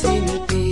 sin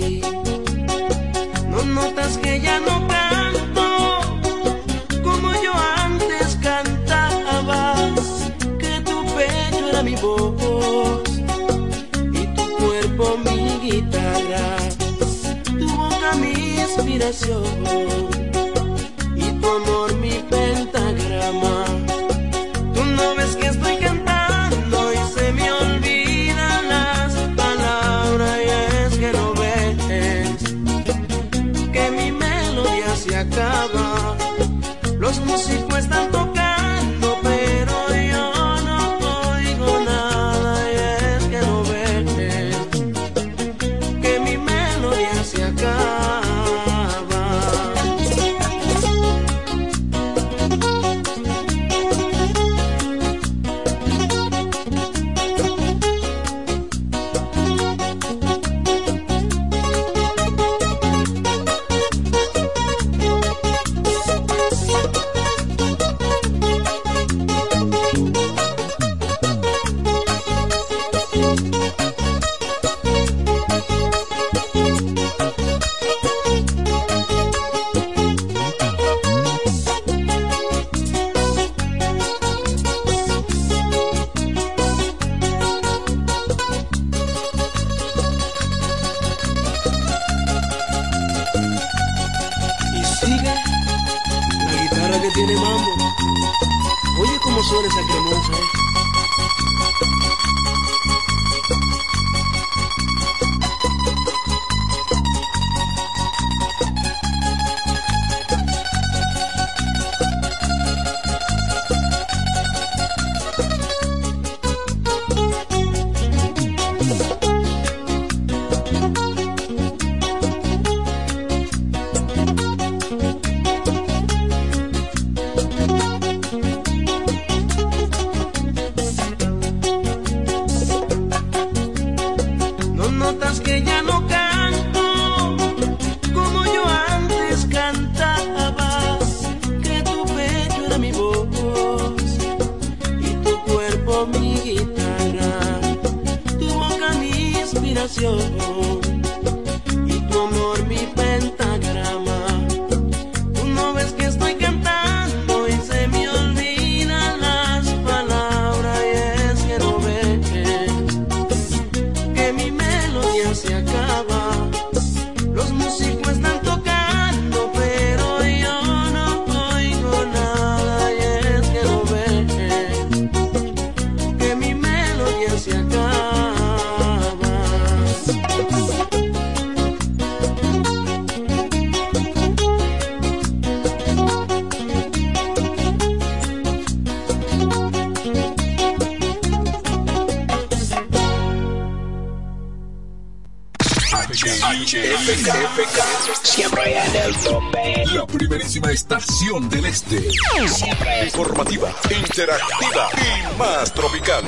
del este. Siempre Informativa, interactiva y más tropical.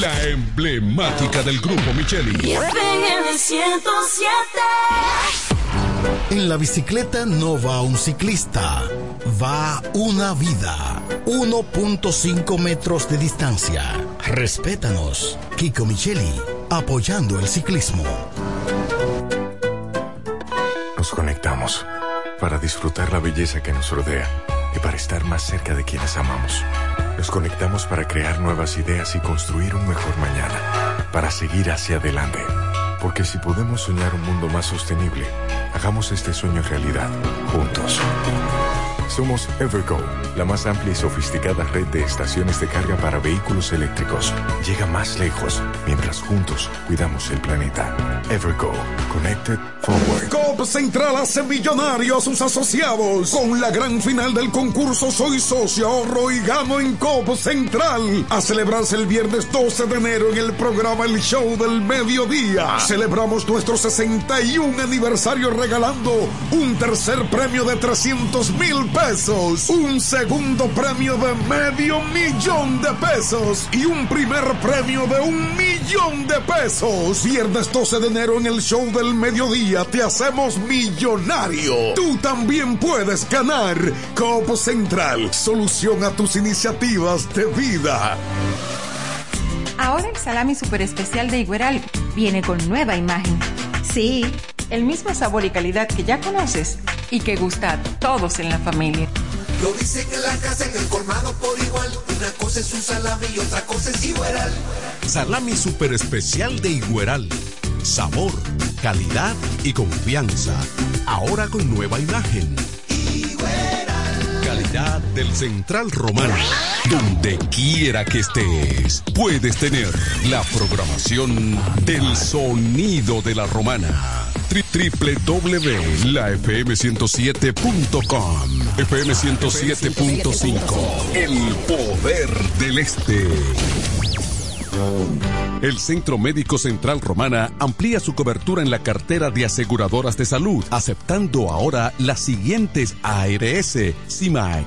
La emblemática del grupo Micheli. en el 107. En la bicicleta no va un ciclista, va una vida. 1.5 metros de distancia. Respétanos. Kiko Micheli, apoyando el ciclismo. Para disfrutar la belleza que nos rodea y para estar más cerca de quienes amamos. Nos conectamos para crear nuevas ideas y construir un mejor mañana, para seguir hacia adelante. Porque si podemos soñar un mundo más sostenible, hagamos este sueño realidad, juntos. Somos Evergo, la más amplia y sofisticada red de estaciones de carga para vehículos eléctricos. Llega más lejos mientras juntos cuidamos el planeta. Evergo, Connected Forward. Central hace millonario a sus asociados. Con la gran final del concurso Soy Socio, ahorro y gano en COP Central. A celebrarse el viernes 12 de enero en el programa El Show del Mediodía. Celebramos nuestro 61 aniversario regalando un tercer premio de 300 mil pesos, un segundo premio de medio millón de pesos y un primer premio de un millón de pesos. Viernes 12 de enero en el Show del Mediodía te hacemos millonario. Tú también puedes ganar. Copo Central, solución a tus iniciativas de vida. Ahora el salami super especial de Igueral viene con nueva imagen. Sí, el mismo sabor y calidad que ya conoces y que gusta a todos en la familia. Lo dicen en la casa, en el colmado por igual. Una cosa es un salami y otra cosa es Igueral. Salami super especial de Igueral. Sabor, calidad y confianza. Ahora con nueva imagen. Calidad del Central Romano. Donde quiera que estés, puedes tener la programación del sonido de la romana. www.lafm107.com FM 107.5 El poder del este. El Centro Médico Central Romana amplía su cobertura en la cartera de aseguradoras de salud, aceptando ahora las siguientes ARS, CIMAC,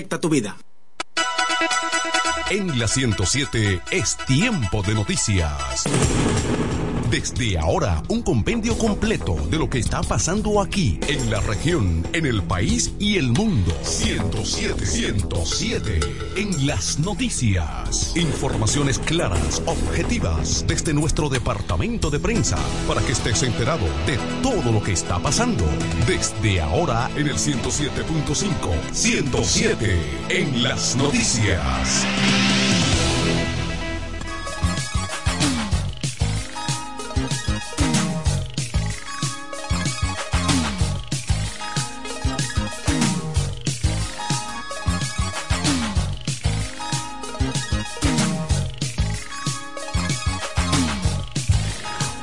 Conecta tu vida. En la 107 es tiempo de noticias. Desde ahora, un compendio completo de lo que está pasando aquí, en la región, en el país y el mundo. 107, 107. En las noticias. Informaciones claras, objetivas, desde nuestro departamento de prensa, para que estés enterado de todo lo que está pasando. Desde ahora, en el 107.5. 107. En las noticias.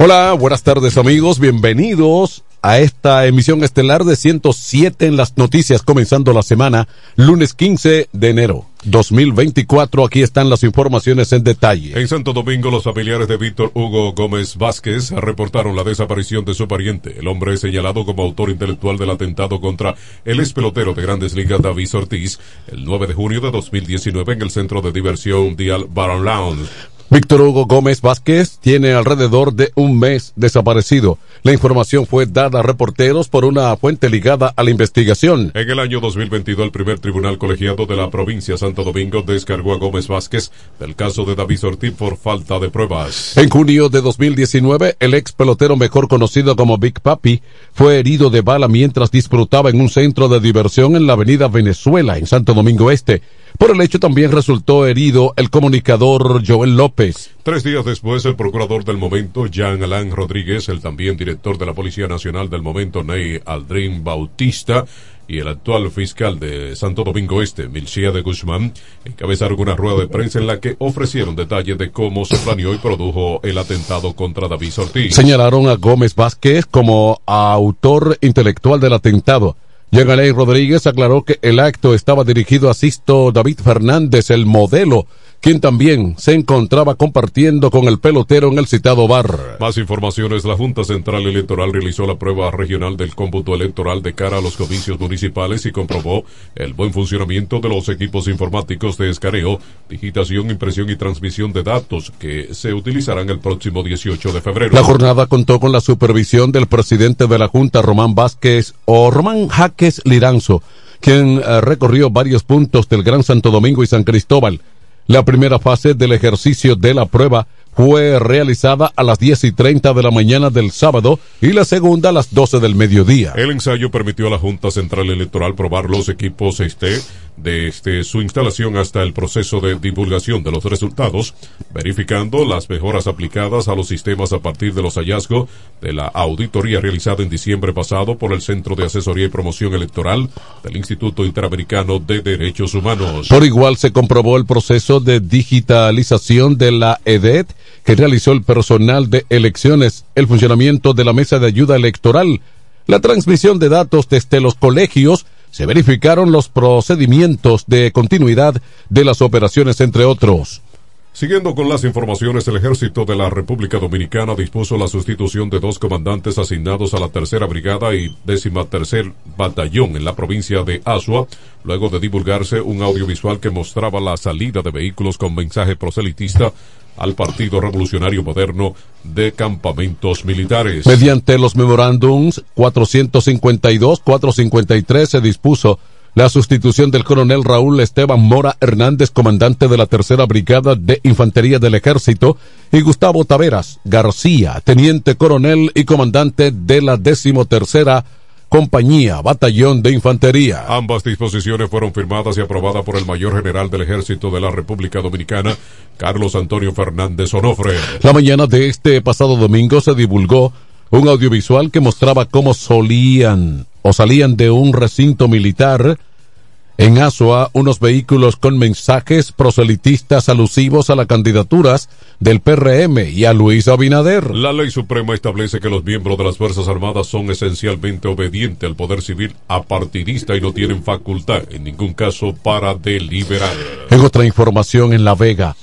Hola, buenas tardes amigos, bienvenidos a esta emisión estelar de 107 en las noticias, comenzando la semana, lunes 15 de enero 2024. Aquí están las informaciones en detalle. En Santo Domingo, los familiares de Víctor Hugo Gómez Vázquez reportaron la desaparición de su pariente. El hombre es señalado como autor intelectual del atentado contra el ex pelotero de Grandes Ligas David Ortiz el 9 de junio de 2019 en el centro de diversión Dial Baron Lounge. Víctor Hugo Gómez Vázquez tiene alrededor de un mes desaparecido. La información fue dada a reporteros por una fuente ligada a la investigación. En el año 2022, el primer tribunal colegiado de la provincia Santo Domingo descargó a Gómez Vázquez del caso de David Ortiz por falta de pruebas. En junio de 2019, el ex pelotero mejor conocido como Big Papi fue herido de bala mientras disfrutaba en un centro de diversión en la avenida Venezuela, en Santo Domingo Este. Por el hecho también resultó herido el comunicador Joel López. Tres días después, el procurador del momento, Jean Alain Rodríguez, el también director de la Policía Nacional del momento, Ney Aldrin Bautista, y el actual fiscal de Santo Domingo Este, Milcia de Guzmán, encabezaron una rueda de prensa en la que ofrecieron detalles de cómo se planeó y produjo el atentado contra David Ortiz. Señalaron a Gómez Vázquez como autor intelectual del atentado. Alain Rodríguez aclaró que el acto estaba dirigido a Sisto David Fernández, el modelo, quien también se encontraba compartiendo con el pelotero en el citado bar. Más informaciones, la Junta Central Electoral realizó la prueba regional del cómputo electoral de cara a los comicios municipales y comprobó el buen funcionamiento de los equipos informáticos de escareo, digitación, impresión y transmisión de datos que se utilizarán el próximo 18 de febrero. La jornada contó con la supervisión del presidente de la Junta, Román Vázquez, o Román Jaques Liranzo, quien uh, recorrió varios puntos del Gran Santo Domingo y San Cristóbal. La primera fase del ejercicio de la prueba fue realizada a las 10 y 30 de la mañana del sábado y la segunda a las 12 del mediodía. El ensayo permitió a la Junta Central Electoral probar los equipos este desde su instalación hasta el proceso de divulgación de los resultados, verificando las mejoras aplicadas a los sistemas a partir de los hallazgos de la auditoría realizada en diciembre pasado por el Centro de Asesoría y Promoción Electoral del Instituto Interamericano de Derechos Humanos. Por igual se comprobó el proceso de digitalización de la EDET que realizó el personal de elecciones, el funcionamiento de la mesa de ayuda electoral, la transmisión de datos desde los colegios, se verificaron los procedimientos de continuidad de las operaciones, entre otros. Siguiendo con las informaciones, el ejército de la República Dominicana dispuso la sustitución de dos comandantes asignados a la tercera brigada y décima tercer batallón en la provincia de Asua, luego de divulgarse un audiovisual que mostraba la salida de vehículos con mensaje proselitista al Partido Revolucionario Moderno de campamentos militares. Mediante los memorándums 452-453 se dispuso la sustitución del coronel Raúl Esteban Mora Hernández, comandante de la Tercera Brigada de Infantería del Ejército, y Gustavo Taveras García, teniente coronel y comandante de la decimotercera Compañía, Batallón de Infantería. Ambas disposiciones fueron firmadas y aprobadas por el mayor general del Ejército de la República Dominicana, Carlos Antonio Fernández Onofre. La mañana de este pasado domingo se divulgó un audiovisual que mostraba cómo solían o salían de un recinto militar en Asua unos vehículos con mensajes proselitistas alusivos a las candidaturas del PRM y a Luis Abinader. La ley suprema establece que los miembros de las Fuerzas Armadas son esencialmente obedientes al poder civil apartidista y no tienen facultad en ningún caso para deliberar. En otra información en La Vega,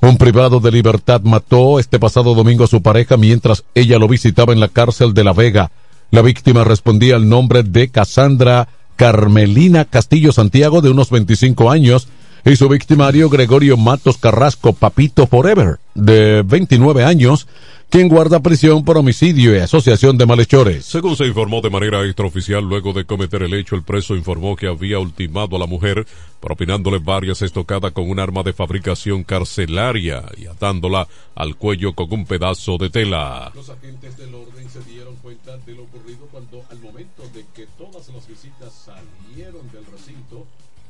un privado de libertad mató este pasado domingo a su pareja mientras ella lo visitaba en la cárcel de La Vega. La víctima respondía al nombre de Cassandra Carmelina Castillo Santiago, de unos 25 años, y su victimario Gregorio Matos Carrasco Papito Forever, de 29 años, quien guarda prisión por homicidio y asociación de malhechores. Según se informó de manera extraoficial, luego de cometer el hecho, el preso informó que había ultimado a la mujer, propinándole varias estocadas con un arma de fabricación carcelaria y atándola al cuello con un pedazo de tela. Los agentes del orden se dieron cuenta de lo ocurrido cuando, al momento de que todas las visitas salieron del recinto,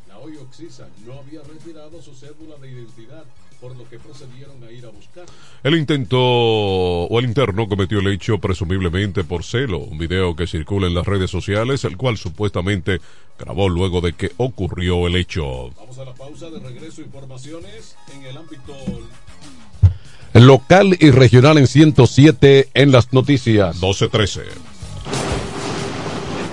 la hoy Oxisa no había retirado su cédula de identidad por lo que procedieron a ir a buscar. El intento o el interno cometió el hecho presumiblemente por celo, un video que circula en las redes sociales, el cual supuestamente grabó luego de que ocurrió el hecho. Vamos a la pausa de regreso informaciones en el ámbito Local y regional en 107 en las noticias. 12-13.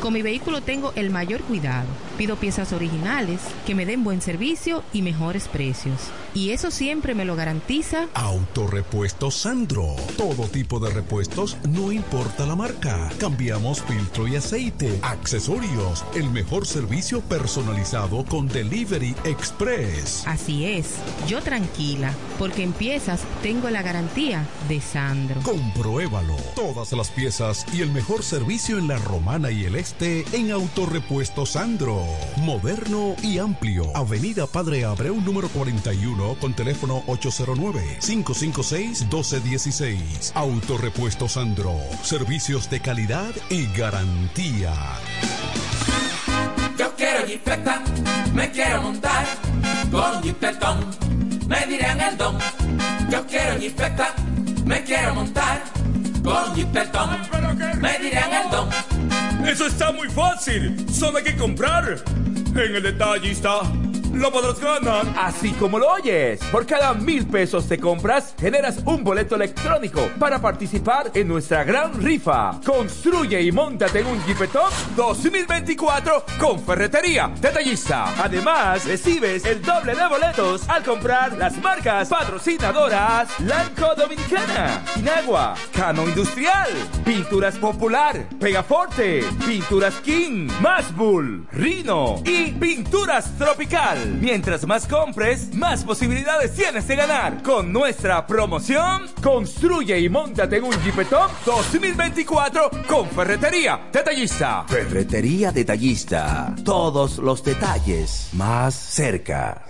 Con mi vehículo tengo el mayor cuidado. Pido piezas originales que me den buen servicio y mejores precios. Y eso siempre me lo garantiza Autorepuesto Sandro. Todo tipo de repuestos, no importa la marca. Cambiamos filtro y aceite, accesorios, el mejor servicio personalizado con Delivery Express. Así es, yo tranquila, porque en piezas tengo la garantía de Sandro. Compruébalo. Todas las piezas y el mejor servicio en la Romana y el Este en Autorepuesto Sandro. Moderno y amplio. Avenida Padre Abreu número 41 con teléfono 809-556-1216. Autorepuesto Sandro. Servicios de calidad y garantía. Yo quiero jipeta, me quiero montar con jipetón, me dirán el don. Yo quiero jipeta, me quiero montar con jipetón, me dirán el don. Eso está muy fácil, solo hay que comprar. En el detallista lo podrás ganar. Así como lo oyes, por cada mil pesos de compras generas un boleto electrónico para participar en nuestra gran rifa. Construye y montate en un Jeepetop 2024 con Ferretería Detallista. Además, recibes el doble de boletos al comprar las marcas patrocinadoras Lanco Dominicana, Inagua, Cano Industrial, Pinturas Popular, Pegaforte, Pinturas King, Masbull, Rino y Pinturas Tropical. Mientras más compres, más posibilidades tienes de ganar. Con nuestra promoción, construye y montate en un Jeepetop 2024 con Ferretería Detallista. Ferretería Detallista. Todos los detalles más cerca.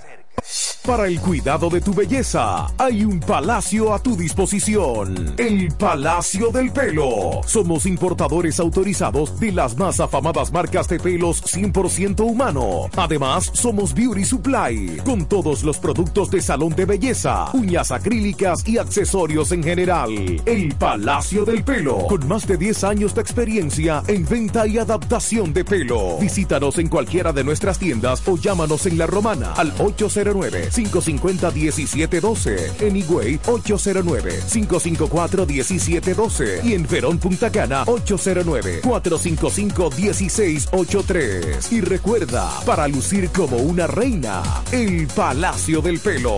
Para el cuidado de tu belleza, hay un palacio a tu disposición. El Palacio del Pelo. Somos importadores autorizados de las más afamadas marcas de pelos 100% humano. Además, somos Beauty Supply, con todos los productos de salón de belleza, uñas acrílicas y accesorios en general. El Palacio del Pelo, con más de 10 años de experiencia en venta y adaptación de pelo. Visítanos en cualquiera de nuestras tiendas o llámanos en La Romana al 809-550-1712, en Higüey 809-554-1712 y en Verón Punta Cana 809-455-1683. Y recuerda, para lucir como una reina, el Palacio del Pelo.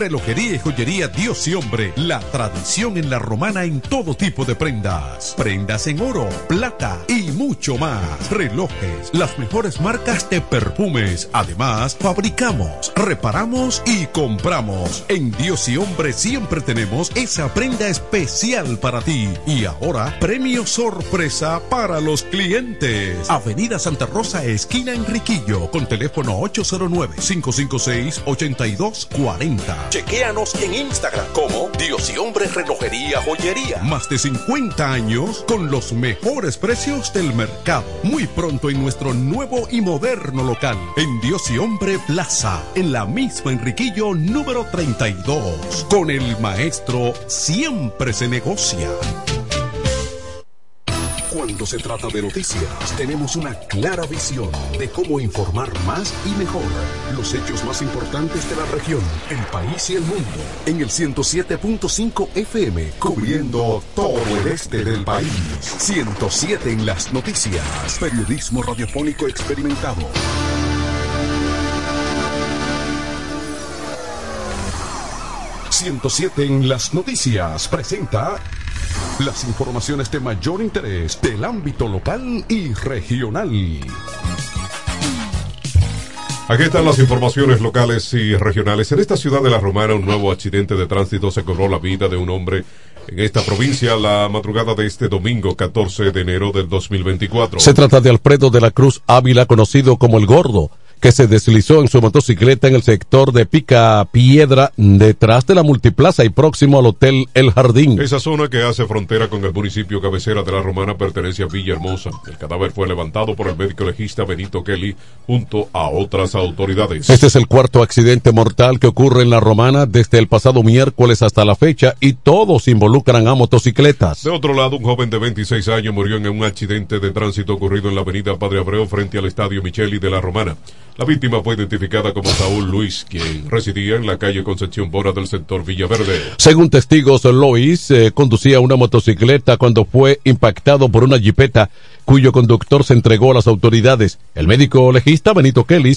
Relojería y joyería Dios y Hombre, la tradición en la romana en todo tipo de prendas. Prendas en oro, plata y mucho más. Relojes, las mejores marcas de perfumes. Además, fabricamos, reparamos y compramos. En Dios y Hombre siempre tenemos esa prenda especial para ti. Y ahora, premio sorpresa para los clientes. Avenida Santa Rosa, esquina Enriquillo, con teléfono 809-556-8240. Chequéanos en Instagram como Dios y Hombre Relojería Joyería. Más de 50 años con los mejores precios del mercado. Muy pronto en nuestro nuevo y moderno local, en Dios y Hombre Plaza, en la misma Enriquillo número 32. Con el maestro siempre se negocia. Cuando se trata de noticias, tenemos una clara visión de cómo informar más y mejor. Los hechos más importantes de la región, el país y el mundo. En el 107.5 FM, cubriendo todo el este del país. 107 en las noticias. Periodismo radiofónico experimentado. ...107 en las noticias presenta las informaciones de mayor interés del ámbito local y regional. Aquí están las informaciones locales y regionales. En esta ciudad de La Romana, un nuevo accidente de tránsito se cobró la vida de un hombre en esta provincia la madrugada de este domingo 14 de enero del 2024. Se trata de Alfredo de la Cruz Ávila, conocido como El Gordo que se deslizó en su motocicleta en el sector de Pica Piedra, detrás de la multiplaza y próximo al Hotel El Jardín. Esa zona que hace frontera con el municipio cabecera de la Romana pertenece a Villahermosa. El cadáver fue levantado por el médico legista Benito Kelly junto a otras autoridades. Este es el cuarto accidente mortal que ocurre en la Romana desde el pasado miércoles hasta la fecha y todos involucran a motocicletas. De otro lado, un joven de 26 años murió en un accidente de tránsito ocurrido en la avenida Padre Abreu frente al estadio Micheli de la Romana. La víctima fue identificada como Saúl Luis, quien residía en la calle Concepción Bora del sector Villaverde. Según testigos, Luis eh, conducía una motocicleta cuando fue impactado por una jipeta cuyo conductor se entregó a las autoridades. El médico legista Benito Kelly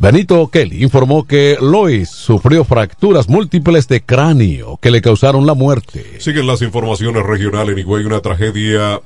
Benito Kelly informó que Lois sufrió fracturas múltiples de cráneo que le causaron la muerte. Siguen las informaciones regionales en Higüey, una tragedia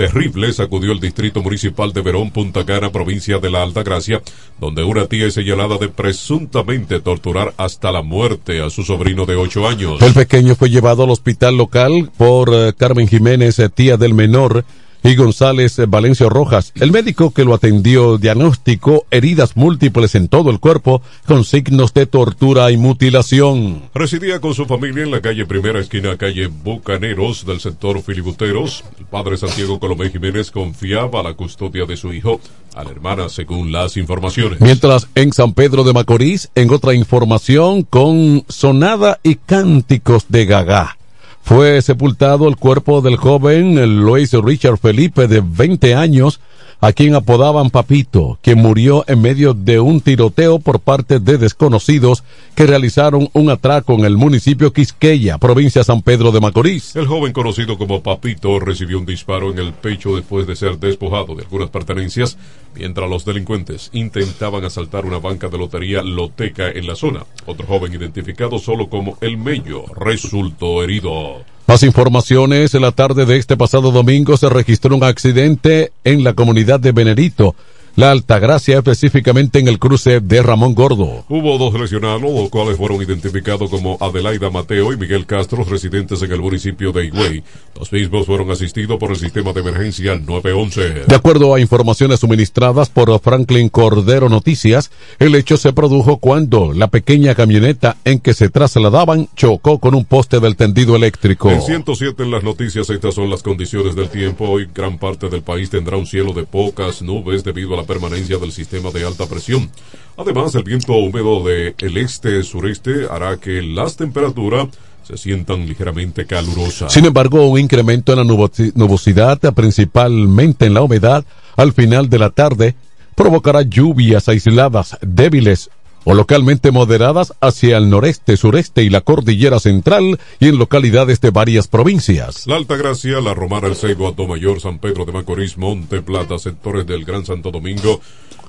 terrible sacudió el distrito municipal de Verón, Punta Cana, provincia de la Alta Gracia, donde una tía es señalada de presuntamente torturar hasta la muerte a su sobrino de ocho años. El pequeño fue llevado al hospital local por eh, Carmen Jiménez, eh, tía del menor, y González Valencio Rojas. El médico que lo atendió diagnosticó heridas múltiples en todo el cuerpo con signos de tortura y mutilación. Residía con su familia en la calle Primera Esquina, calle Bucaneros del sector Filibuteros. El padre Santiago Colomé Jiménez confiaba la custodia de su hijo a la hermana según las informaciones. Mientras en San Pedro de Macorís, en otra información con sonada y cánticos de gagá fue sepultado el cuerpo del joven Luis Richard Felipe de 20 años, a quien apodaban Papito, quien murió en medio de un tiroteo por parte de desconocidos que realizaron un atraco en el municipio Quisqueya, provincia San Pedro de Macorís. El joven conocido como Papito recibió un disparo en el pecho después de ser despojado de algunas pertenencias, mientras los delincuentes intentaban asaltar una banca de lotería Loteca en la zona. Otro joven identificado solo como El Mello resultó herido. Más informaciones, en la tarde de este pasado domingo se registró un accidente en la comunidad de Benedito, La Altagracia, específicamente en el cruce de Ramón Gordo. Hubo dos lesionados, los cuales fueron identificados como Adelaida Mateo y Miguel Castro, residentes en el municipio de Higüey. Los mismos fueron asistidos por el sistema de emergencia 911. De acuerdo a informaciones suministradas por Franklin Cordero Noticias, el hecho se produjo cuando la pequeña camioneta en que se trasladaban chocó con un poste del tendido eléctrico. En 107 en las noticias, estas son las condiciones del tiempo. Hoy gran parte del país tendrá un cielo de pocas nubes debido a la permanencia del sistema de alta presión. Además, el viento húmedo del el este-sureste hará que las temperaturas se sientan ligeramente calurosas. Sin embargo, un incremento en la nubosi- nubosidad, principalmente en la humedad, al final de la tarde, provocará lluvias aisladas, débiles o localmente moderadas hacia el noreste, sureste y la cordillera central y en localidades de varias provincias. La Altagracia, La Romana, El Seibo, Atomayor, San Pedro de Macorís, Monte Plata, sectores del Gran Santo Domingo,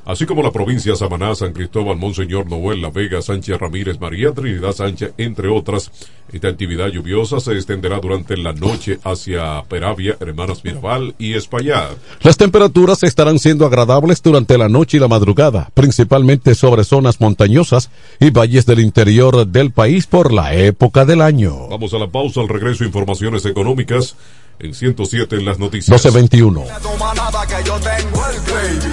así como la provincia Samaná, San Cristóbal, Monseñor Noel, La Vega, Sánchez Ramírez, María Trinidad Sánchez, entre otras. Esta actividad lluviosa se extenderá durante la noche hacia Peravia, Hermanas Mirabal y Espaillat. Las temperaturas estarán siendo agradables durante la noche y la madrugada, principalmente sobre zonas montañosas y valles del interior del país por la época del año. Vamos a la pausa, al regreso, informaciones económicas en 107 en las noticias. 1221.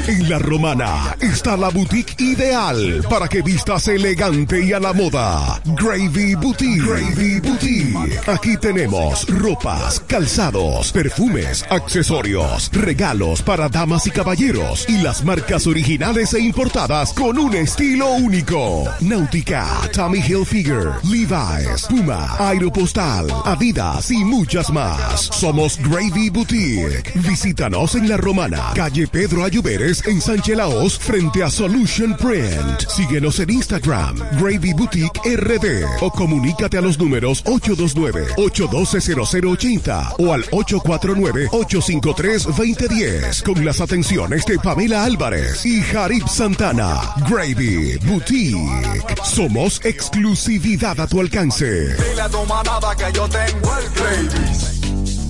En la romana está la boutique ideal para que vistas elegante y a la moda. Gravy Boutique. Gravy Boutique. Aquí tenemos ropas, calzados, perfumes, accesorios, regalos para damas y caballeros y las marcas originales e importadas con un estilo único. Náutica, Tommy Hilfiger, Levi's, Puma, Aeropostal, Adidas y muchas más. Somos Gravy Boutique. Visítanos en La Romana, calle Pedro Ayuberes en Sánchez Laos frente a Solution Print. Síguenos en Instagram, Gravy Boutique RD o comunícate a los números 829-812-0080 o al 849-853-2010 con las atenciones de Pamela Álvarez y Jarib Santana. Gravy Boutique. Somos exclusividad a tu alcance. Dile a tu manada que yo tengo el gravy.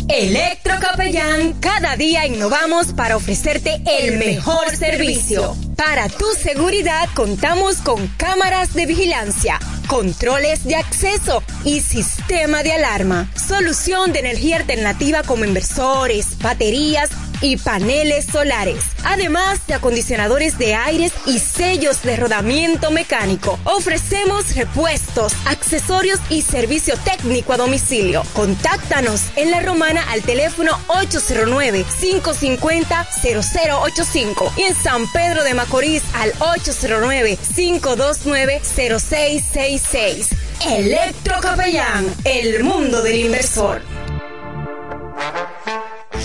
Electrocapellán, cada día innovamos para ofrecerte el mejor servicio. Para tu seguridad contamos con cámaras de vigilancia, controles de acceso y sistema de alarma. Solución de energía alternativa como inversores, baterías y paneles solares. Además de acondicionadores de aires y sellos de rodamiento mecánico. Ofrecemos repuestos, accesorios y servicio técnico a domicilio. Contáctanos en La Romana al teléfono 809-550-0085 y en San Pedro de Macorís al 809-529-0666. Electrocapellán, el mundo del inversor.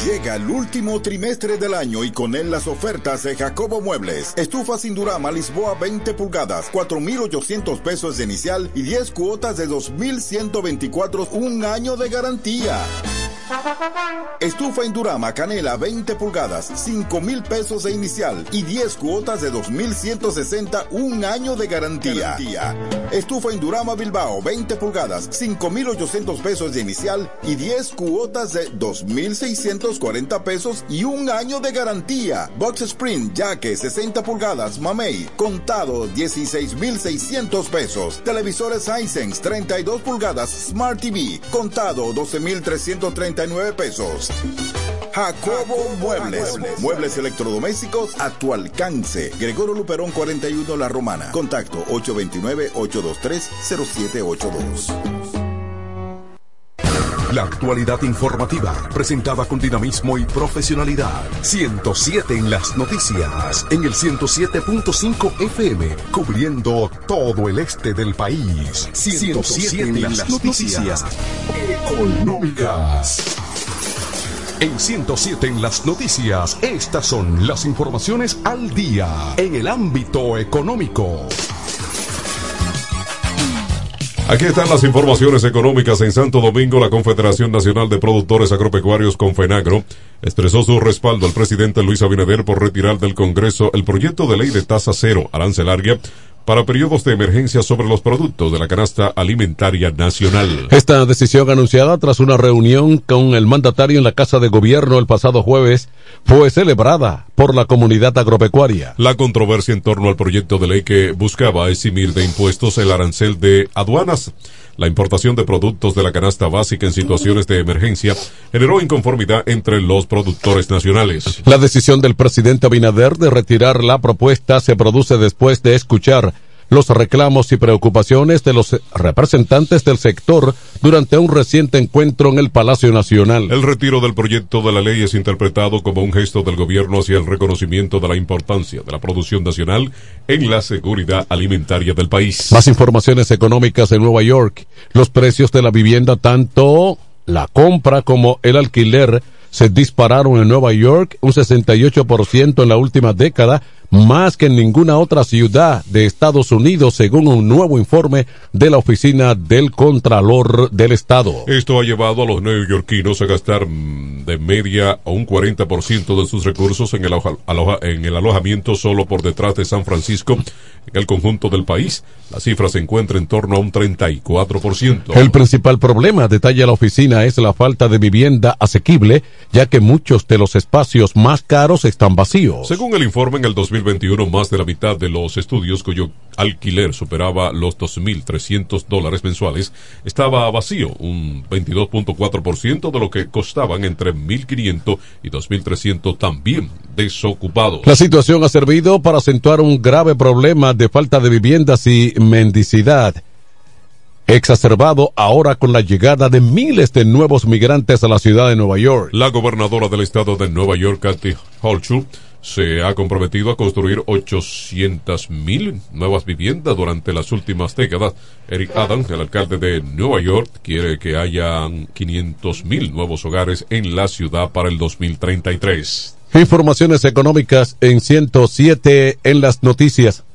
Llega el último trimestre del año y con él las ofertas de Jacobo Muebles. Estufa sin Durama Lisboa 20 pulgadas, 4,800 pesos de inicial y 10 cuotas de 2,124, un año de garantía. Estufa Indurama Canela 20 pulgadas, 5 mil pesos de inicial y 10 cuotas de 2,160, un año de garantía. Estufa Indurama Bilbao 20 pulgadas, 5,800 pesos de inicial y 10 cuotas de 2,640 pesos y un año de garantía. Box Spring Jaque 60 pulgadas, Mamey, contado 16,600 pesos. Televisores Hisense 32 pulgadas, Smart TV, contado 12,339 pesos. Jacobo Muebles. Muebles electrodomésticos a tu alcance. Gregorio Luperón 41 La Romana. Contacto 829-823-0782. La actualidad informativa, presentada con dinamismo y profesionalidad. 107 en las noticias, en el 107.5 FM, cubriendo todo el este del país. 107 en las noticias económicas. En 107 en las noticias, estas son las informaciones al día en el ámbito económico. Aquí están las informaciones económicas en Santo Domingo. La Confederación Nacional de Productores Agropecuarios Confenagro expresó su respaldo al presidente Luis Abinader por retirar del Congreso el proyecto de ley de tasa cero arancelaria para periodos de emergencia sobre los productos de la canasta alimentaria nacional. Esta decisión anunciada tras una reunión con el mandatario en la Casa de Gobierno el pasado jueves fue celebrada por la comunidad agropecuaria. La controversia en torno al proyecto de ley que buscaba eximir de impuestos el arancel de aduanas la importación de productos de la canasta básica en situaciones de emergencia generó inconformidad entre los productores nacionales. La decisión del presidente Abinader de retirar la propuesta se produce después de escuchar los reclamos y preocupaciones de los representantes del sector durante un reciente encuentro en el Palacio Nacional. El retiro del proyecto de la ley es interpretado como un gesto del gobierno hacia el reconocimiento de la importancia de la producción nacional en la seguridad alimentaria del país. Más informaciones económicas en Nueva York. Los precios de la vivienda, tanto la compra como el alquiler, se dispararon en Nueva York un 68% en la última década, más que en ninguna otra ciudad de Estados Unidos, según un nuevo informe de la Oficina del Contralor del Estado. Esto ha llevado a los neoyorquinos a gastar mm, de media a un 40% de sus recursos en el, aloja, en el alojamiento solo por detrás de San Francisco. En el conjunto del país, la cifra se encuentra en torno a un 34%. El principal problema, detalla la oficina, es la falta de vivienda asequible, ya que muchos de los espacios más caros están vacíos. Según el informe, en el 2021, más de la mitad de los estudios cuyo alquiler superaba los 2.300 dólares mensuales estaba vacío, un 22.4% de lo que costaban entre 1.500 y 2.300 también desocupados. La situación ha servido para acentuar un grave problema de falta de viviendas y mendicidad exacerbado ahora con la llegada de miles de nuevos migrantes a la ciudad de Nueva York. La gobernadora del estado de Nueva York, Kathy Hochul, se ha comprometido a construir 800.000 nuevas viviendas durante las últimas décadas. Eric Adams, el alcalde de Nueva York, quiere que haya 500.000 nuevos hogares en la ciudad para el 2033. Informaciones económicas en 107 en las noticias.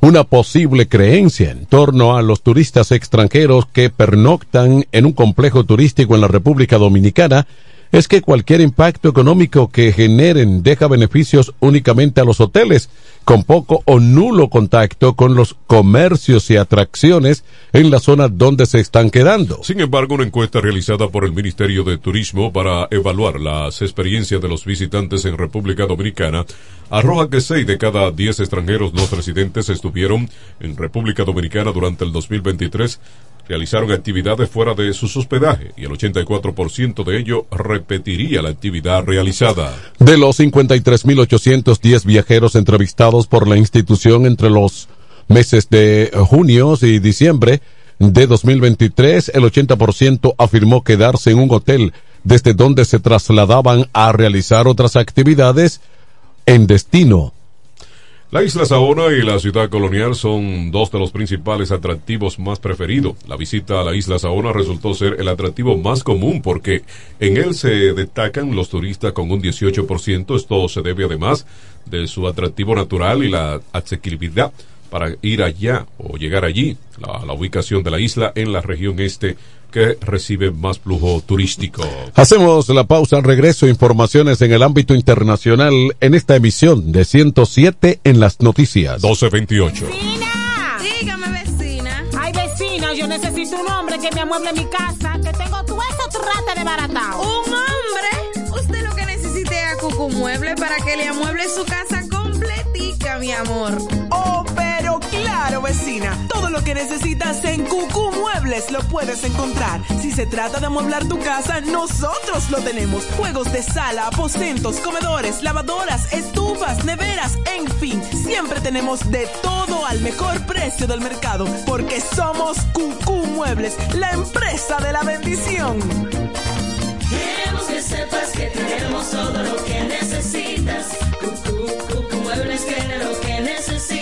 Una posible creencia en torno a los turistas extranjeros que pernoctan en un complejo turístico en la República Dominicana es que cualquier impacto económico que generen deja beneficios únicamente a los hoteles, con poco o nulo contacto con los comercios y atracciones en la zona donde se están quedando. Sin embargo, una encuesta realizada por el Ministerio de Turismo para evaluar las experiencias de los visitantes en República Dominicana arroja que 6 de cada 10 extranjeros no residentes estuvieron en República Dominicana durante el 2023 realizaron actividades fuera de su hospedaje y el 84% de ello repetiría la actividad realizada. De los 53.810 viajeros entrevistados por la institución entre los meses de junio y diciembre de 2023, el 80% afirmó quedarse en un hotel desde donde se trasladaban a realizar otras actividades en destino la isla Saona y la ciudad colonial son dos de los principales atractivos más preferidos. La visita a la isla Saona resultó ser el atractivo más común porque en él se destacan los turistas con un 18%. Esto se debe además de su atractivo natural y la asequibilidad para ir allá o llegar allí, la, la ubicación de la isla en la región este que recibe más flujo turístico. Hacemos la pausa al regreso. Informaciones en el ámbito internacional en esta emisión de 107 en las noticias. 1228. Vecina, dígame vecina. Ay vecina, yo necesito un hombre que me amueble mi casa, que tengo todo eso trata de baratao. ¿Un hombre? Usted lo que necesite es a Cucu Mueble para que le amueble su casa completica, mi amor. Oh, pero vecina. Todo lo que necesitas en Cucú Muebles lo puedes encontrar. Si se trata de amueblar tu casa, nosotros lo tenemos. Juegos de sala, aposentos, comedores, lavadoras, estufas, neveras, en fin. Siempre tenemos de todo al mejor precio del mercado. Porque somos Cucú Muebles, la empresa de la bendición. Queremos que sepas que tenemos todo lo que necesitas. Cucú, Cucú Muebles tiene lo que necesitas.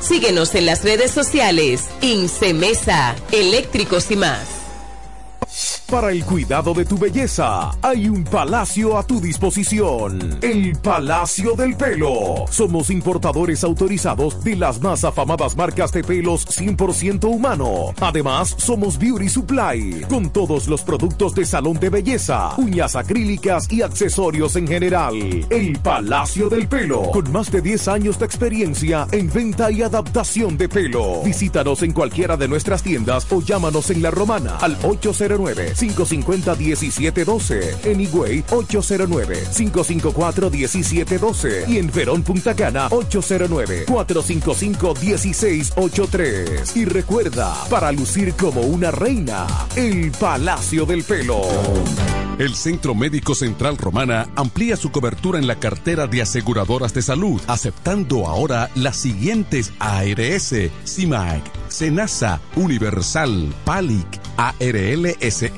Síguenos en las redes sociales. Incemesa, eléctricos y más. Para el cuidado de tu belleza, hay un palacio a tu disposición. El Palacio del Pelo. Somos importadores autorizados de las más afamadas marcas de pelos 100% humano. Además, somos Beauty Supply, con todos los productos de salón de belleza, uñas acrílicas y accesorios en general. El Palacio del Pelo, con más de 10 años de experiencia en venta y adaptación de pelo. Visítanos en cualquiera de nuestras tiendas o llámanos en La Romana al 809 550-1712. En Higüey, 809-554-1712. Y en Verón Punta Cana, 809-455-1683. Y recuerda, para lucir como una reina, el Palacio del Pelo. El Centro Médico Central Romana amplía su cobertura en la cartera de aseguradoras de salud, aceptando ahora las siguientes ARS, CIMAC, SENASA, Universal, PALIC, ARL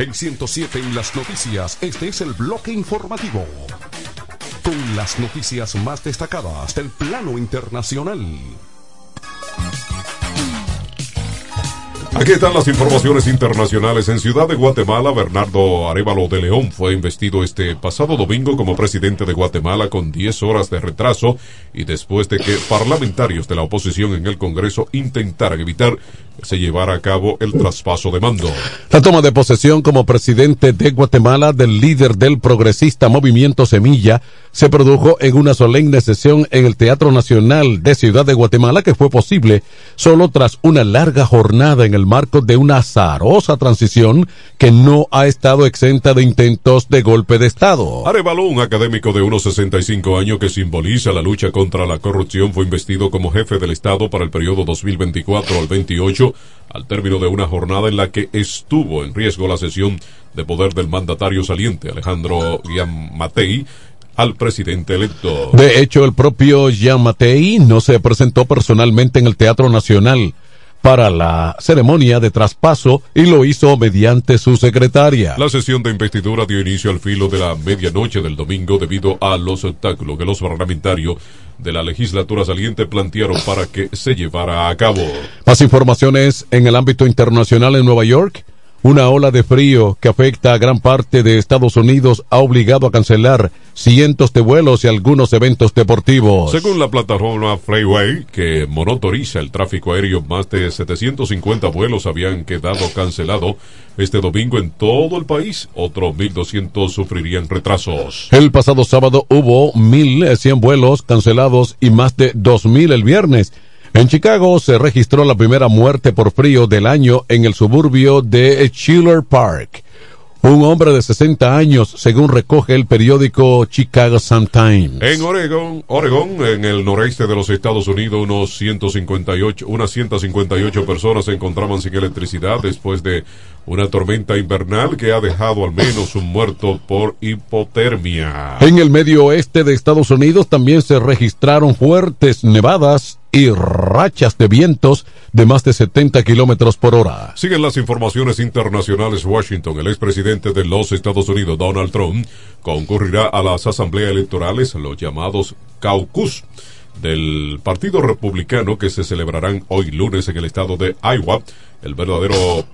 En 107 en las noticias, este es el bloque informativo. Con las noticias más destacadas del plano internacional. Aquí están las informaciones internacionales. En Ciudad de Guatemala, Bernardo Arevalo de León fue investido este pasado domingo como presidente de Guatemala con 10 horas de retraso y después de que parlamentarios de la oposición en el Congreso intentaran evitar que se llevara a cabo el traspaso de mando. La toma de posesión como presidente de Guatemala del líder del progresista Movimiento Semilla se produjo en una solemne sesión en el Teatro Nacional de Ciudad de Guatemala que fue posible solo tras una larga jornada en el marco de una azarosa transición que no ha estado exenta de intentos de golpe de Estado. Arevalo, un académico de unos 65 años que simboliza la lucha contra la corrupción, fue investido como jefe del Estado para el periodo 2024 al 28 al término de una jornada en la que estuvo en riesgo la sesión de poder del mandatario saliente Alejandro Matei al presidente electo. De hecho, el propio Jean Matei no se presentó personalmente en el Teatro Nacional para la ceremonia de traspaso y lo hizo mediante su secretaria. La sesión de investidura dio inicio al filo de la medianoche del domingo debido a los obstáculos que los parlamentarios de la legislatura saliente plantearon para que se llevara a cabo. Más informaciones en el ámbito internacional en Nueva York. Una ola de frío que afecta a gran parte de Estados Unidos ha obligado a cancelar cientos de vuelos y algunos eventos deportivos. Según la plataforma Freeway, que monitoriza el tráfico aéreo, más de 750 vuelos habían quedado cancelados este domingo en todo el país. Otros 1.200 sufrirían retrasos. El pasado sábado hubo 1.100 vuelos cancelados y más de 2.000 el viernes. En Chicago se registró la primera muerte por frío del año en el suburbio de Schiller Park. Un hombre de 60 años, según recoge el periódico Chicago Sun-Times. En Oregon, Oregon, en el noreste de los Estados Unidos, unos 158, unas 158 personas se encontraban sin electricidad después de una tormenta invernal que ha dejado al menos un muerto por hipotermia. En el medio oeste de Estados Unidos también se registraron fuertes nevadas y rachas de vientos de más de 70 kilómetros por hora. Siguen las informaciones internacionales. Washington, el expresidente de los Estados Unidos, Donald Trump, concurrirá a las asambleas electorales, los llamados caucus del Partido Republicano que se celebrarán hoy lunes en el estado de Iowa. El verdadero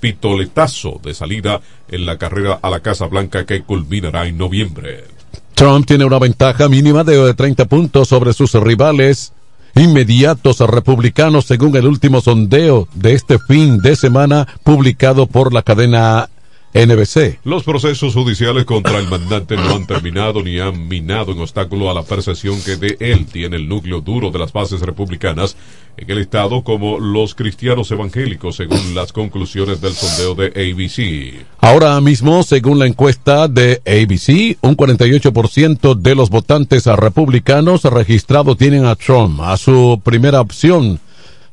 pitoletazo de salida en la carrera a la Casa Blanca que culminará en noviembre. Trump tiene una ventaja mínima de 30 puntos sobre sus rivales inmediatos republicanos según el último sondeo de este fin de semana publicado por la cadena NBC. Los procesos judiciales contra el mandante no han terminado ni han minado en obstáculo a la percepción que de él tiene el núcleo duro de las bases republicanas en el Estado como los cristianos evangélicos, según las conclusiones del sondeo de ABC. Ahora mismo, según la encuesta de ABC, un 48% de los votantes republicanos registrados tienen a Trump a su primera opción,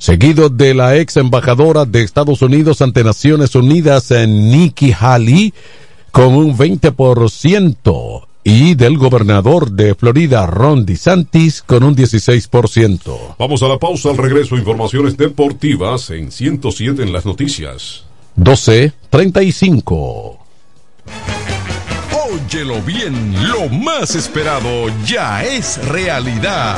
seguido de la ex embajadora de Estados Unidos ante Naciones Unidas, Nikki Haley, con un 20%, y del gobernador de Florida, Ron DeSantis, con un 16%. Vamos a la pausa, al regreso, informaciones deportivas en 107 en las noticias. 12.35. Óyelo bien, lo más esperado ya es realidad.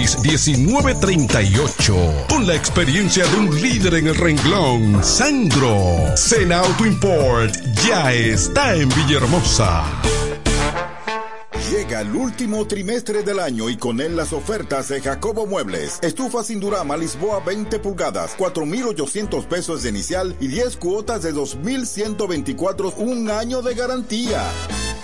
809-866-1938. Con la experiencia de un líder en el renglón, Sandro. Sena Auto Import ya está en Villahermosa. Llega el último trimestre del año y con él las ofertas de Jacobo Muebles. Estufa sin Durama Lisboa 20 pulgadas, 4,800 pesos de inicial y 10 cuotas de 2,124, un año de garantía.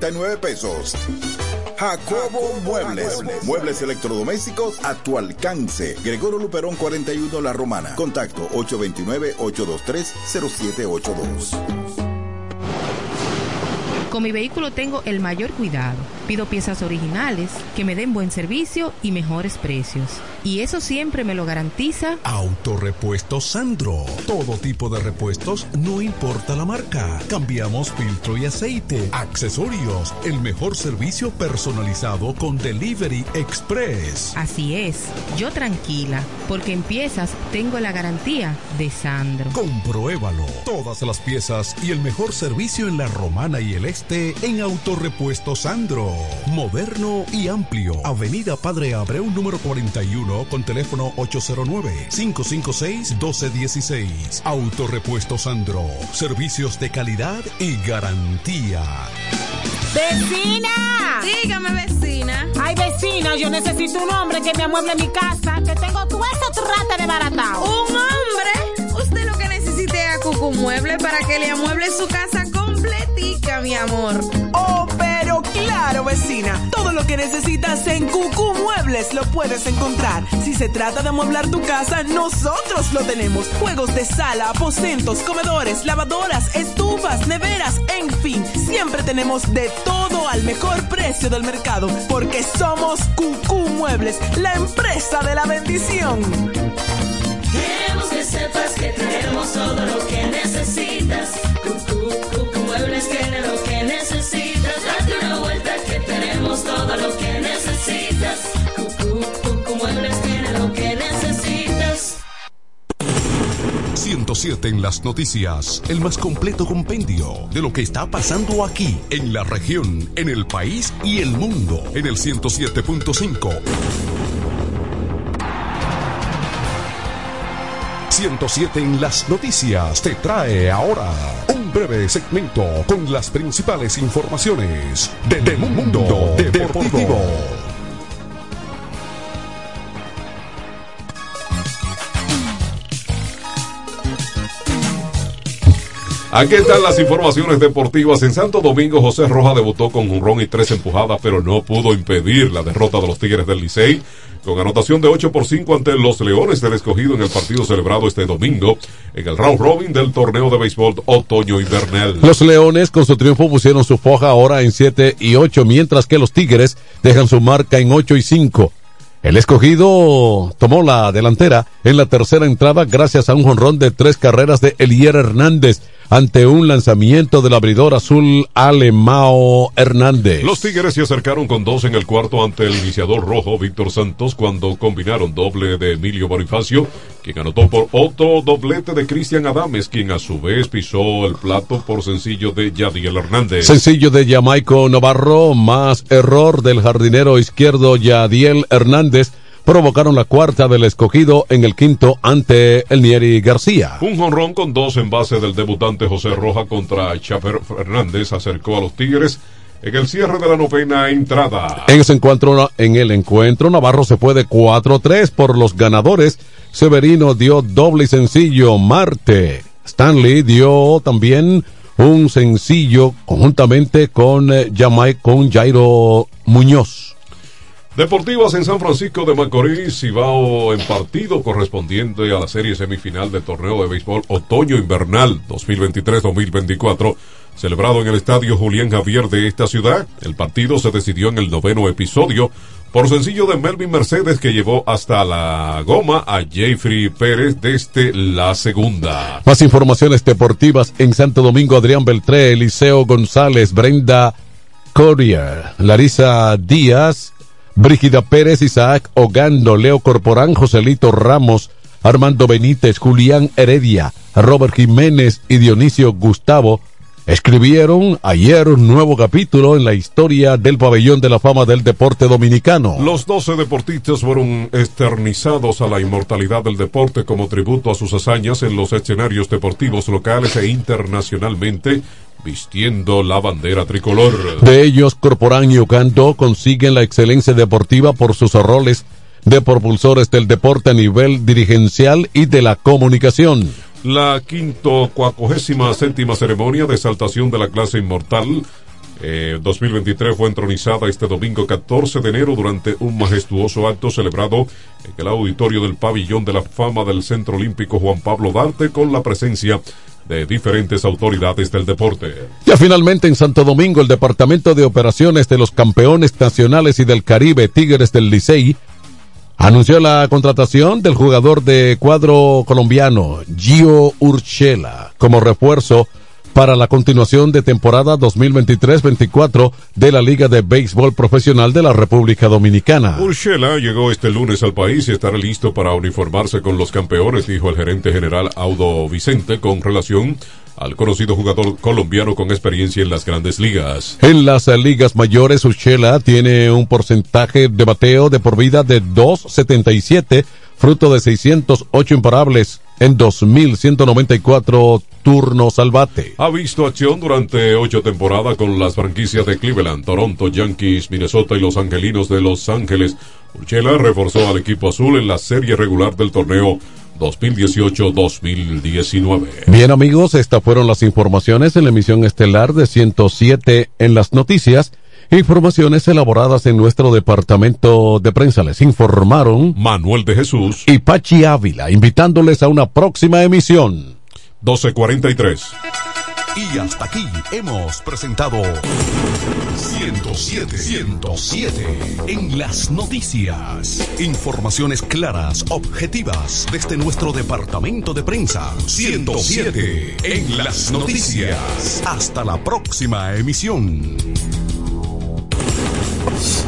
12,339 pesos. Jacobo Muebles. Muebles electrodomésticos a tu alcance. Gregorio Luperón 41 La Romana. Contacto 829-823-0782. Con mi vehículo tengo el mayor cuidado. Pido piezas originales que me den buen servicio y mejores precios. Y eso siempre me lo garantiza Autorepuesto Sandro. Todo tipo de repuestos, no importa la marca. Cambiamos filtro y aceite, accesorios, el mejor servicio personalizado con Delivery Express. Así es, yo tranquila, porque en piezas tengo la garantía de Sandro. Compruébalo. Todas las piezas y el mejor servicio en la Romana y el Este en Autorepuesto Sandro. Moderno y amplio. Avenida Padre Abreu número 41 con teléfono 809-556-1216. Autorepuesto Sandro. Servicios de calidad y garantía. ¡Vecina! Dígame, vecina. Ay, vecina, yo necesito un hombre que me amueble mi casa, que tengo todo eso trata de baratao. ¿Un hombre? Usted lo que necesite es a Cucu Mueble para que le amueble su casa completica, mi amor. Oh, claro, vecina. Todo lo que necesitas en Cucú Muebles lo puedes encontrar. Si se trata de amueblar tu casa, nosotros lo tenemos. Juegos de sala, aposentos, comedores, lavadoras, estufas, neveras, en fin. Siempre tenemos de todo al mejor precio del mercado. Porque somos Cucú Muebles, la empresa de la bendición. Queremos que sepas que tenemos todo lo que necesitas. Cucu, Cucu Muebles que 107 en las noticias, el más completo compendio de lo que está pasando aquí, en la región, en el país y el mundo, en el 107.5. 107 en las noticias te trae ahora un breve segmento con las principales informaciones de, Mundo Deportivo. Aquí están las informaciones deportivas. En Santo Domingo, José Roja debutó con un ron y tres empujadas, pero no pudo impedir la derrota de los Tigres del Licey. con anotación de 8 por 5 ante los Leones del Escogido en el partido celebrado este domingo en el round robin del torneo de béisbol otoño-invernal. Los Leones con su triunfo pusieron su foja ahora en 7 y 8, mientras que los Tigres dejan su marca en 8 y 5. El escogido tomó la delantera en la tercera entrada gracias a un jonrón de tres carreras de Elier Hernández ante un lanzamiento del abridor azul Alemao Hernández. Los Tigres se acercaron con dos en el cuarto ante el iniciador rojo Víctor Santos cuando combinaron doble de Emilio Bonifacio, quien anotó por otro doblete de Cristian Adames, quien a su vez pisó el plato por sencillo de Yadiel Hernández. Sencillo de Jamaico Navarro, más error del jardinero izquierdo Yadiel Hernández provocaron la cuarta del escogido en el quinto ante el Nieri García. Un jonrón con dos en base del debutante José Roja contra Chafer Fernández acercó a los Tigres en el cierre de la novena entrada. En ese encuentro, en el encuentro, Navarro se fue de 4-3 por los ganadores. Severino dio doble y sencillo Marte. Stanley dio también un sencillo conjuntamente con, eh, con Jairo Muñoz. Deportivas en San Francisco de Macorís, Cibao en partido correspondiente a la serie semifinal del torneo de béisbol otoño-invernal 2023-2024, celebrado en el estadio Julián Javier de esta ciudad. El partido se decidió en el noveno episodio por sencillo de Melvin Mercedes que llevó hasta la goma a Jeffrey Pérez desde la segunda. Más informaciones deportivas en Santo Domingo, Adrián Beltré, Eliseo González, Brenda Coria, Larisa Díaz, Brígida Pérez, Isaac Ogando, Leo Corporán, Joselito Ramos, Armando Benítez, Julián Heredia, Robert Jiménez y Dionisio Gustavo escribieron ayer un nuevo capítulo en la historia del pabellón de la fama del deporte dominicano. Los 12 deportistas fueron esternizados a la inmortalidad del deporte como tributo a sus hazañas en los escenarios deportivos locales e internacionalmente vistiendo la bandera tricolor. De ellos, Corporán y Ocando consiguen la excelencia deportiva por sus roles de propulsores del deporte a nivel dirigencial y de la comunicación. La quinto cuacogésima séptima ceremonia de exaltación de la clase inmortal 2023 fue entronizada este domingo 14 de enero durante un majestuoso acto celebrado en el auditorio del pabellón de la fama del Centro Olímpico Juan Pablo Darte con la presencia de diferentes autoridades del deporte. Ya finalmente en Santo Domingo el Departamento de Operaciones de los Campeones Nacionales y del Caribe Tigres del Licey anunció la contratación del jugador de cuadro colombiano Gio Urchela como refuerzo para la continuación de temporada 2023-24 de la Liga de Béisbol Profesional de la República Dominicana. Urshela llegó este lunes al país y estará listo para uniformarse con los campeones, dijo el gerente general Audo Vicente con relación al conocido jugador colombiano con experiencia en las grandes ligas. En las ligas mayores, Urshela tiene un porcentaje de bateo de por vida de 2.77 fruto de 608 imparables en 2.194 turnos al bate. Ha visto acción durante ocho temporadas con las franquicias de Cleveland, Toronto, Yankees, Minnesota y Los Angelinos de Los Ángeles. Urchela reforzó al equipo azul en la serie regular del torneo 2018-2019. Bien amigos, estas fueron las informaciones en la emisión estelar de 107 en las noticias. Informaciones elaboradas en nuestro departamento de prensa les informaron Manuel de Jesús y Pachi Ávila, invitándoles a una próxima emisión. 1243. Y hasta aquí hemos presentado 107, 107 en las noticias. Informaciones claras, objetivas desde nuestro departamento de prensa. 107 en las noticias. Hasta la próxima emisión.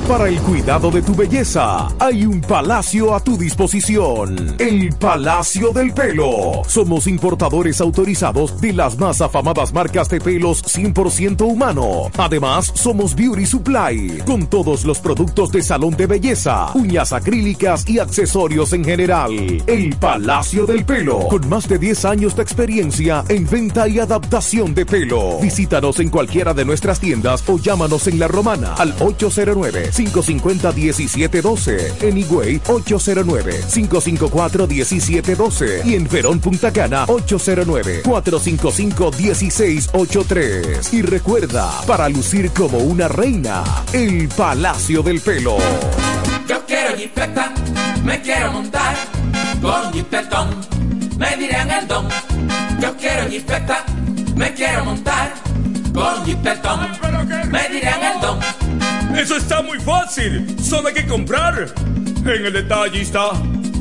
Para el cuidado de tu belleza, hay un palacio a tu disposición. El Palacio del Pelo. Somos importadores autorizados de las más afamadas marcas de pelos 100% humano. Además, somos Beauty Supply, con todos los productos de salón de belleza, uñas acrílicas y accesorios en general. El Palacio del Pelo, con más de 10 años de experiencia en venta y adaptación de pelo. Visítanos en cualquiera de nuestras tiendas o llámanos en La Romana al 809-550-1712. En Higüey, 809-554-1712. Y en Verón Punta Cana, 809-455-1683. Y recuerda, para lucir como una reina, el Palacio del Pelo. Yo quiero jipeta, me quiero montar con jipetón. Me dirán el don, yo quiero jipeta, me quiero montar con jipetón. Me dirán el don. Eso está muy fácil. Solo hay que comprar. En el detallista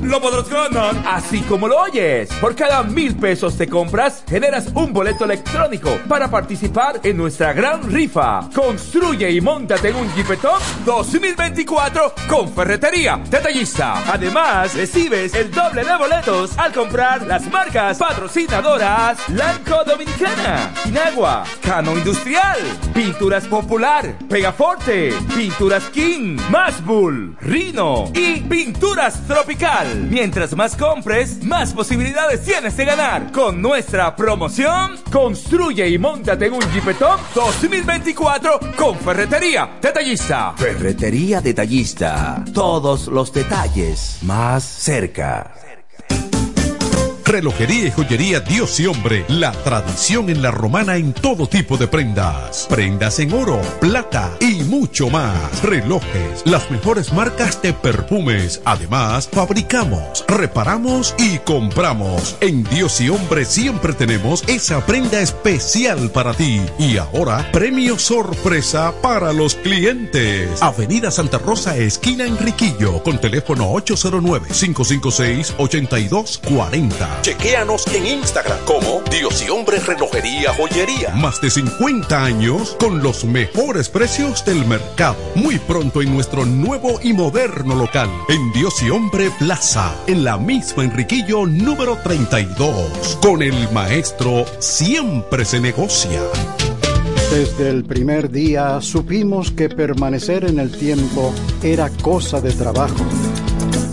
lo podrás ganar. Así como lo oyes. Por cada mil pesos te compras, generas un boleto electrónico para participar en nuestra gran rifa. Construye y montate en un Jeepetop 2024 con Ferretería Detallista. Además, recibes el doble de boletos al comprar las marcas patrocinadoras Lanco Dominicana, Inagua, Cano Industrial, Pinturas Popular, Pegaforte, Pinturas King, Mashbull, Rino y Pinturas Tropical. Mientras más compres, más posibilidades tienes de ganar. Con nuestra promoción, construye y montate en un Jeepetop 2024 con Ferretería Detallista. Ferretería Detallista. Todos los detalles más cerca. Relojería y joyería Dios y Hombre, la tradición en la romana en todo tipo de prendas. Prendas en oro, plata y mucho más. Relojes, las mejores marcas de perfumes. Además, fabricamos, reparamos y compramos. En Dios y Hombre siempre tenemos esa prenda especial para ti. Y ahora, premio sorpresa para los clientes. Avenida Santa Rosa, esquina Enriquillo, con teléfono 809-556-8240. Chequéanos en Instagram como Dios y Hombre Relojería Joyería. Más de 50 años con los mejores precios del mercado. Muy pronto en nuestro nuevo y moderno local. En Dios y Hombre Plaza. En la misma Enriquillo número 32. Con el maestro siempre se negocia. Desde el primer día supimos que permanecer en el tiempo era cosa de trabajo.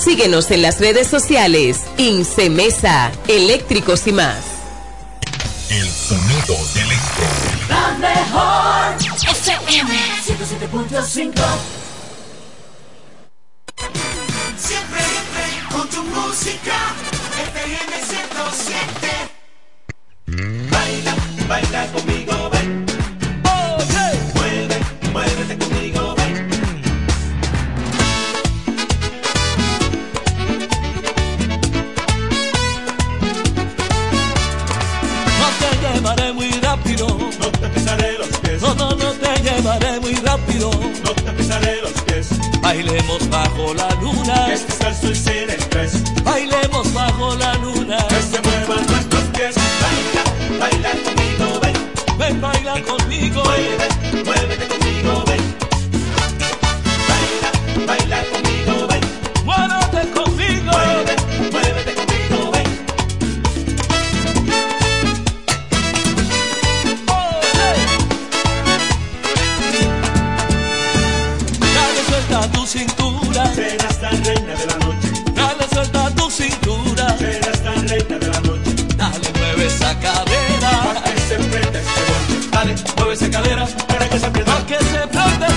Síguenos en las redes sociales. Incemesa, eléctricos y más. El sonido del electro. La mejor FM 107.5 Siempre con tu música, FM 107. Baila, baila conmigo, ven. Muy rápido. No te pisaré los pies. Bailemos bajo la luna. Que es sin estrés. Bailemos bajo la luna. Que se muevan nuestros pies. Baila, baila conmigo, ven. Ven, baila conmigo. Mueve, esa cadera. Para que se prenda este Dale, mueve esa cadera. Para que se prenda. Para que se prenda